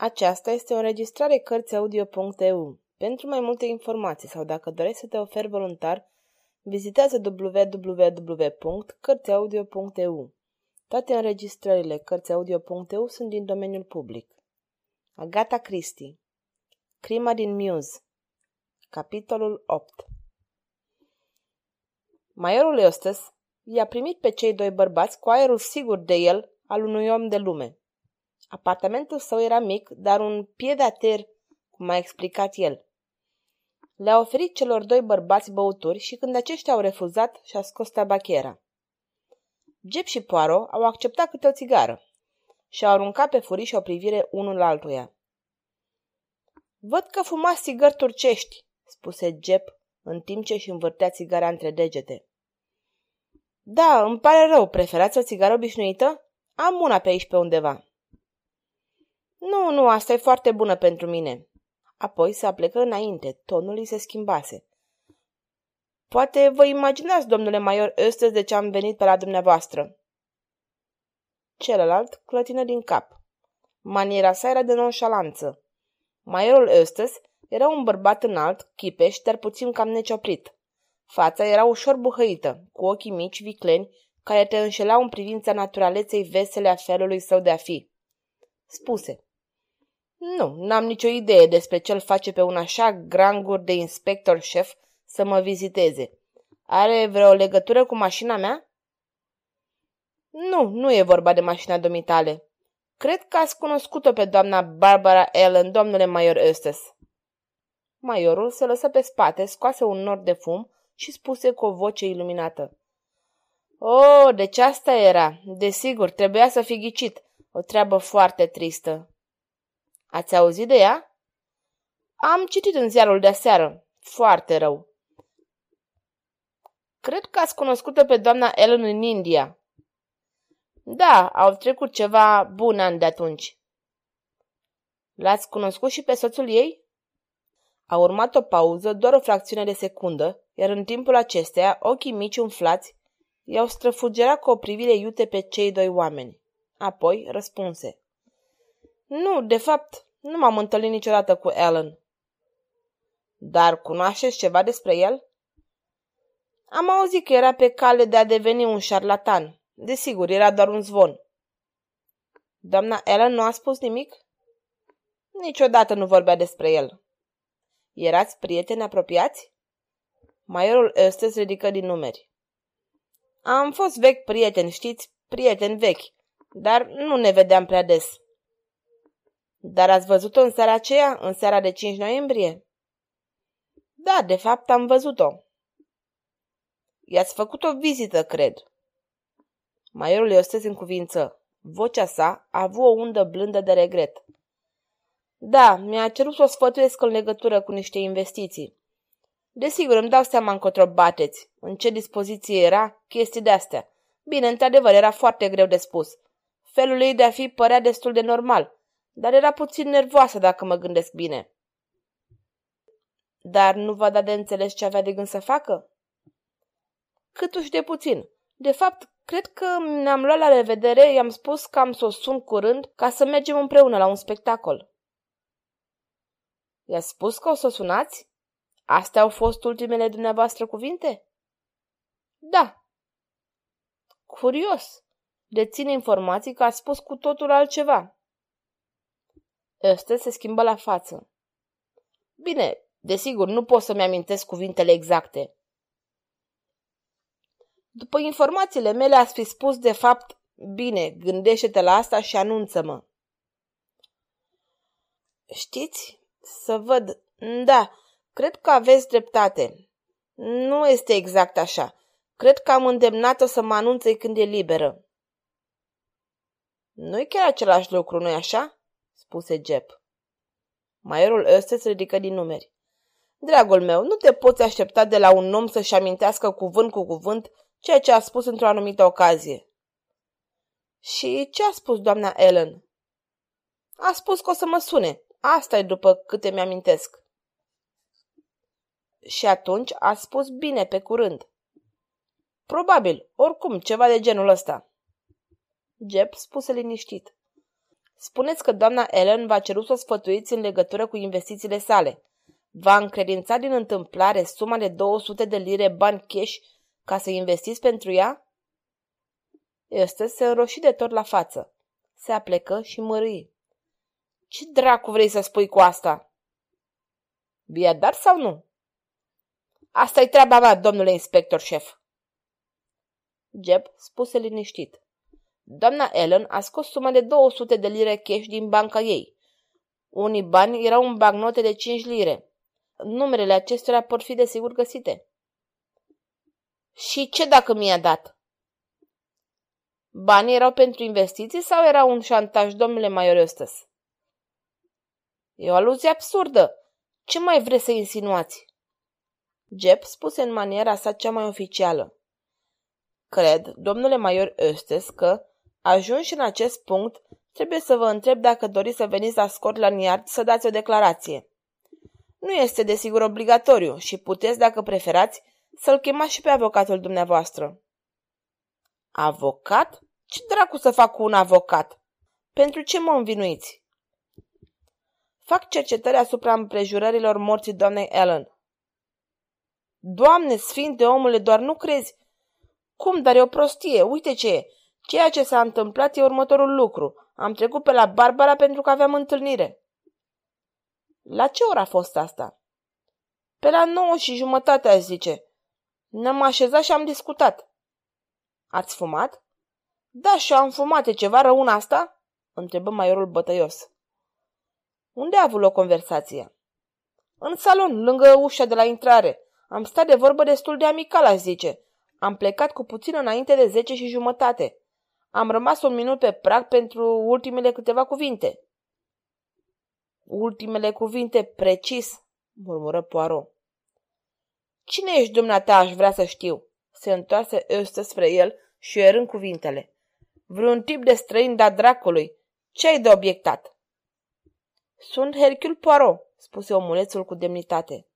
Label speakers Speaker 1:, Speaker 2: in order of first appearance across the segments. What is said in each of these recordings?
Speaker 1: Aceasta este o înregistrare Cărțiaudio.eu. Pentru mai multe informații sau dacă dorești să te oferi voluntar, vizitează www.cărțiaudio.eu. Toate înregistrările Cărțiaudio.eu sunt din domeniul public. Agata Christie Crima din Muse Capitolul 8 Maiorul Eustace i-a primit pe cei doi bărbați cu aerul sigur de el al unui om de lume. Apartamentul său era mic, dar un piedater, cum a explicat el. Le-a oferit celor doi bărbați băuturi și când aceștia au refuzat, și-a scos tabachera. Jeb și Poirot au acceptat câte o țigară și au aruncat pe furiș o privire unul altuia. Văd că fumați țigări turcești, spuse Jeb în timp ce își învârtea țigara între degete. Da, îmi pare rău, preferați o țigară obișnuită? Am una pe aici pe undeva. Nu, nu, asta e foarte bună pentru mine. Apoi se aplecă înainte, tonul îi se schimbase. Poate vă imaginați, domnule Maior, astăzi de ce am venit pe la dumneavoastră. Celălalt clătină din cap. Maniera sa era de nonșalanță. Maiorul Eustace era un bărbat înalt, chipeș, dar puțin cam necioprit. Fața era ușor buhăită, cu ochii mici, vicleni, care te înșelau în privința naturaleței vesele a felului său de a fi. Spuse. Nu, n-am nicio idee despre ce-l face pe un așa grangur de inspector șef să mă viziteze. Are vreo legătură cu mașina mea? Nu, nu e vorba de mașina domitale. Cred că ați cunoscut-o pe doamna Barbara Ellen, domnule Major Eustace. Maiorul se lăsă pe spate, scoase un nor de fum și spuse cu o voce iluminată. Oh, deci asta era. Desigur, trebuia să fi ghicit. O treabă foarte tristă. Ați auzit de ea? Am citit în ziarul de aseară. Foarte rău. Cred că ați cunoscut-o pe doamna Ellen în India. Da, au trecut ceva bun ani de atunci. L-ați cunoscut și pe soțul ei? A urmat o pauză, doar o fracțiune de secundă, iar în timpul acesteia, ochii mici umflați i-au străfugerat cu o privire iute pe cei doi oameni. Apoi răspunse. Nu, de fapt, nu m-am întâlnit niciodată cu Alan. Dar cunoașteți ceva despre el? Am auzit că era pe cale de a deveni un șarlatan. Desigur, era doar un zvon. Doamna Ellen nu a spus nimic? Niciodată nu vorbea despre el. Erați prieteni apropiați? Maiorul Eustace ridică din numeri. Am fost vechi prieteni, știți, prieteni vechi, dar nu ne vedeam prea des. Dar ați văzut-o în seara aceea, în seara de 5 noiembrie? Da, de fapt am văzut-o. I-ați făcut o vizită, cred. Maiorul Eustace în cuvință. Vocea sa a avut o undă blândă de regret. Da, mi-a cerut să o sfătuiesc în legătură cu niște investiții. Desigur, îmi dau seama încotro bateți. În ce dispoziție era, chestii de-astea. Bine, într-adevăr, era foarte greu de spus. Felul ei de a fi părea destul de normal, dar era puțin nervoasă dacă mă gândesc bine. Dar nu va da de înțeles ce avea de gând să facă? Câtuși de puțin. De fapt, cred că ne-am luat la revedere, i-am spus că am să o sun curând ca să mergem împreună la un spectacol. I-a spus că o să o sunați? Astea au fost ultimele dumneavoastră cuvinte? Da. Curios. Deține informații că a spus cu totul altceva. Ăsta se schimbă la față. Bine, desigur, nu pot să-mi amintesc cuvintele exacte. După informațiile mele ați fi spus de fapt, bine, gândește-te la asta și anunță-mă. Știți? Să văd. Da, cred că aveți dreptate. Nu este exact așa. Cred că am îndemnat-o să mă anunțe când e liberă. Nu-i chiar același lucru, nu-i așa? Spuse Jep. Maiorul ăsta se ridică din numeri. Dragul meu, nu te poți aștepta de la un om să-și amintească cuvânt cu cuvânt ceea ce a spus într-o anumită ocazie. Și ce a spus doamna Ellen? A spus că o să mă sune. asta e după câte mi-amintesc. Și atunci a spus bine pe curând. Probabil, oricum, ceva de genul ăsta. Jeb spuse liniștit. Spuneți că doamna Ellen v-a cerut să o sfătuiți în legătură cu investițiile sale. V-a încredințat din întâmplare suma de 200 de lire bani cash ca să investiți pentru ea? Este se înroși de tot la față. Se aplecă și mărâi. Ce dracu vrei să spui cu asta? Bia dar sau nu? asta e treaba mea, domnule inspector șef. Jeb spuse liniștit. Doamna Ellen a scos suma de 200 de lire cash din banca ei. Unii bani erau în bagnote de 5 lire. Numerele acestora pot fi desigur găsite. Și ce dacă mi-a dat? Banii erau pentru investiții sau era un șantaj, domnule Maior Eustace? E o aluzie absurdă. Ce mai vreți să insinuați? Jeb spuse în maniera sa cea mai oficială. Cred, domnule Maior Eustace, că, ajunși în acest punct, trebuie să vă întreb dacă doriți să veniți la Scotland Yard să dați o declarație. Nu este desigur obligatoriu și puteți, dacă preferați, să-l chemați și pe avocatul dumneavoastră. Avocat? Ce dracu să fac cu un avocat? Pentru ce mă învinuiți? Fac cercetări asupra împrejurărilor morții doamnei Ellen. Doamne, sfinte omule, doar nu crezi. Cum, dar e o prostie, uite ce e. Ceea ce s-a întâmplat e următorul lucru. Am trecut pe la Barbara pentru că aveam întâlnire. La ce oră a fost asta? Pe la nouă și jumătate, aș zice. Ne-am așezat și am discutat. Ați fumat? Da, și am fumat. E ceva rău în asta? Întrebă maiorul bătăios. Unde a avut o conversație? În salon, lângă ușa de la intrare. Am stat de vorbă destul de amical, aș zice. Am plecat cu puțin înainte de zece și jumătate. Am rămas un minut pe prag pentru ultimele câteva cuvinte. Ultimele cuvinte, precis, murmură Poirot. Cine ești dumneata, aș vrea să știu? Se întoarse ăsta spre el și erând cuvintele. Vreun tip de străin da dracului. Ce ai de obiectat? Sunt Hercule Poirot, spuse omulețul cu demnitate.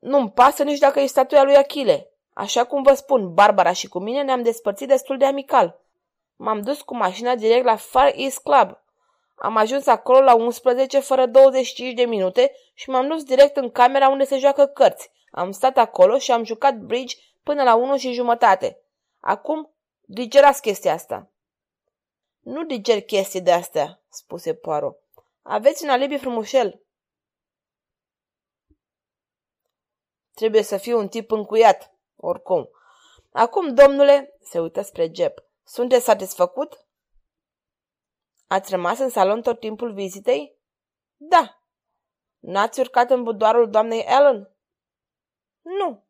Speaker 1: Nu-mi pasă nici dacă e statuia lui Achille. Așa cum vă spun, Barbara și cu mine ne-am despărțit destul de amical. M-am dus cu mașina direct la Far East Club. Am ajuns acolo la 11 fără 25 de minute și m-am dus direct în camera unde se joacă cărți. Am stat acolo și am jucat bridge până la 1 și jumătate. Acum, digerați chestia asta. Nu diger chestii de astea, spuse Poirot. Aveți un alibi frumușel. Trebuie să fiu un tip încuiat, oricum. Acum, domnule, se uită spre Jeb, sunteți satisfăcut? Ați rămas în salon tot timpul vizitei? Da. N-ați urcat în budoarul doamnei Ellen? Nu.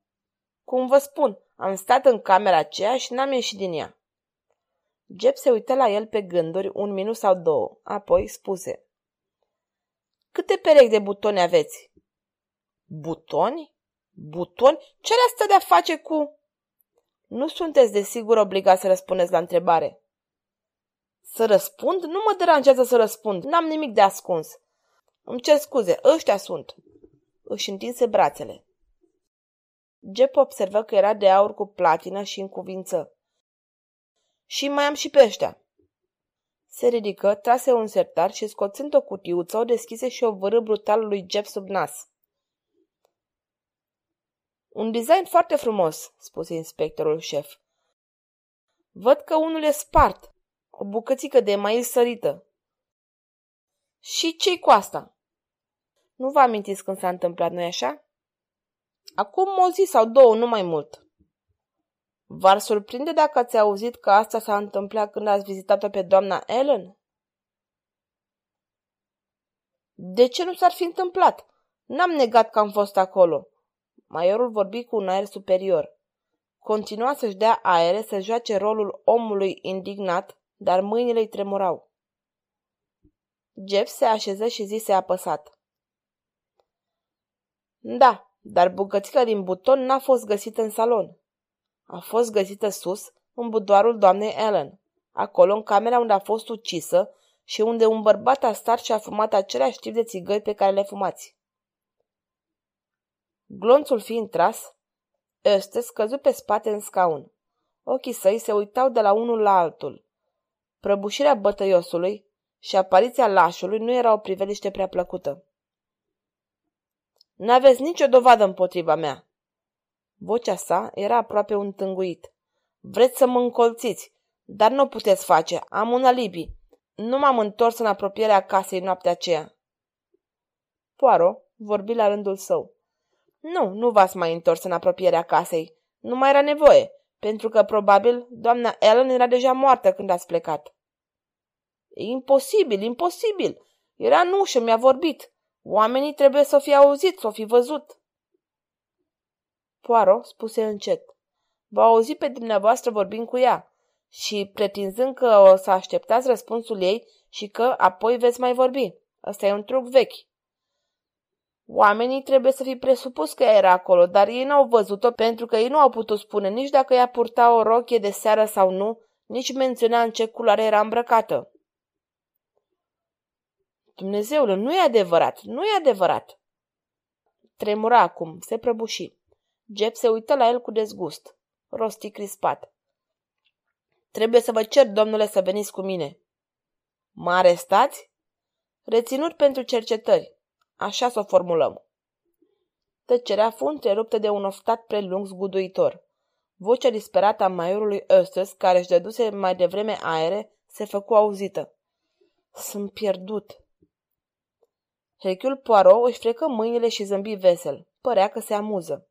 Speaker 1: Cum vă spun, am stat în camera aceea și n-am ieșit din ea. Jeb se uită la el pe gânduri un minut sau două, apoi spuse. Câte perechi de butoni aveți? Butoni? Butoni? Ce are asta de a face cu... Nu sunteți desigur obligați să răspundeți la întrebare. Să răspund? Nu mă deranjează să răspund. N-am nimic de ascuns. Îmi cer scuze, ăștia sunt. Își întinse brațele. Jep observă că era de aur cu platină și în cuvință. Și mai am și pe ăștia. Se ridică, trase un sertar și scoțând o cutiuță, o deschise și o vărâ brutal lui Jep sub nas. Un design foarte frumos, spuse inspectorul șef. Văd că unul e spart, o bucățică de mai sărită. Și ce cu asta? Nu vă amintiți când s-a întâmplat, nu așa? Acum o zi sau două, nu mai mult. V-ar surprinde dacă ați auzit că asta s-a întâmplat când ați vizitat-o pe doamna Ellen? De ce nu s-ar fi întâmplat? N-am negat că am fost acolo. Maiorul vorbi cu un aer superior. Continua să-și dea aere să joace rolul omului indignat, dar mâinile îi tremurau. Jeff se așeză și zise apăsat. Da, dar bucățica din buton n-a fost găsită în salon. A fost găsită sus, în budoarul doamnei Ellen, acolo în camera unde a fost ucisă și unde un bărbat a stat și a fumat același tip de țigări pe care le fumați. Glonțul fiind tras, Este scăzu pe spate în scaun. Ochii săi se uitau de la unul la altul. Prăbușirea bătăiosului și apariția lașului nu era o priveliște prea plăcută. N-aveți nicio dovadă împotriva mea. Vocea sa era aproape un tânguit. Vreți să mă încolțiți, dar nu puteți face. Am un alibi. Nu m-am întors în apropierea casei noaptea aceea. Poaro vorbi la rândul său. Nu, nu v-ați mai întors în apropierea casei. Nu mai era nevoie, pentru că probabil doamna Ellen era deja moartă când ați plecat. E imposibil, imposibil. Era în ușă, mi-a vorbit. Oamenii trebuie să o fi auzit, să o fi văzut. Poaro spuse încet. Va auzi pe dumneavoastră vorbind cu ea și pretinzând că o să așteptați răspunsul ei și că apoi veți mai vorbi. Ăsta e un truc vechi. Oamenii trebuie să fi presupus că ea era acolo, dar ei n-au văzut-o pentru că ei nu au putut spune nici dacă ea purta o rochie de seară sau nu, nici menționa în ce culoare era îmbrăcată. Dumnezeule, nu e adevărat, nu e adevărat. Tremura acum, se prăbuși. Jeff se uită la el cu dezgust. Rosti crispat. Trebuie să vă cer, domnule, să veniți cu mine. Mă arestați? Reținut pentru cercetări. Așa să o formulăm. Tăcerea fu întreruptă de un oftat prelung zguduitor. Vocea disperată a maiorului Eustace, care își dăduse mai devreme aere, se făcu auzită. Sunt pierdut. Hercule Poirot își frecă mâinile și zâmbi vesel. Părea că se amuză.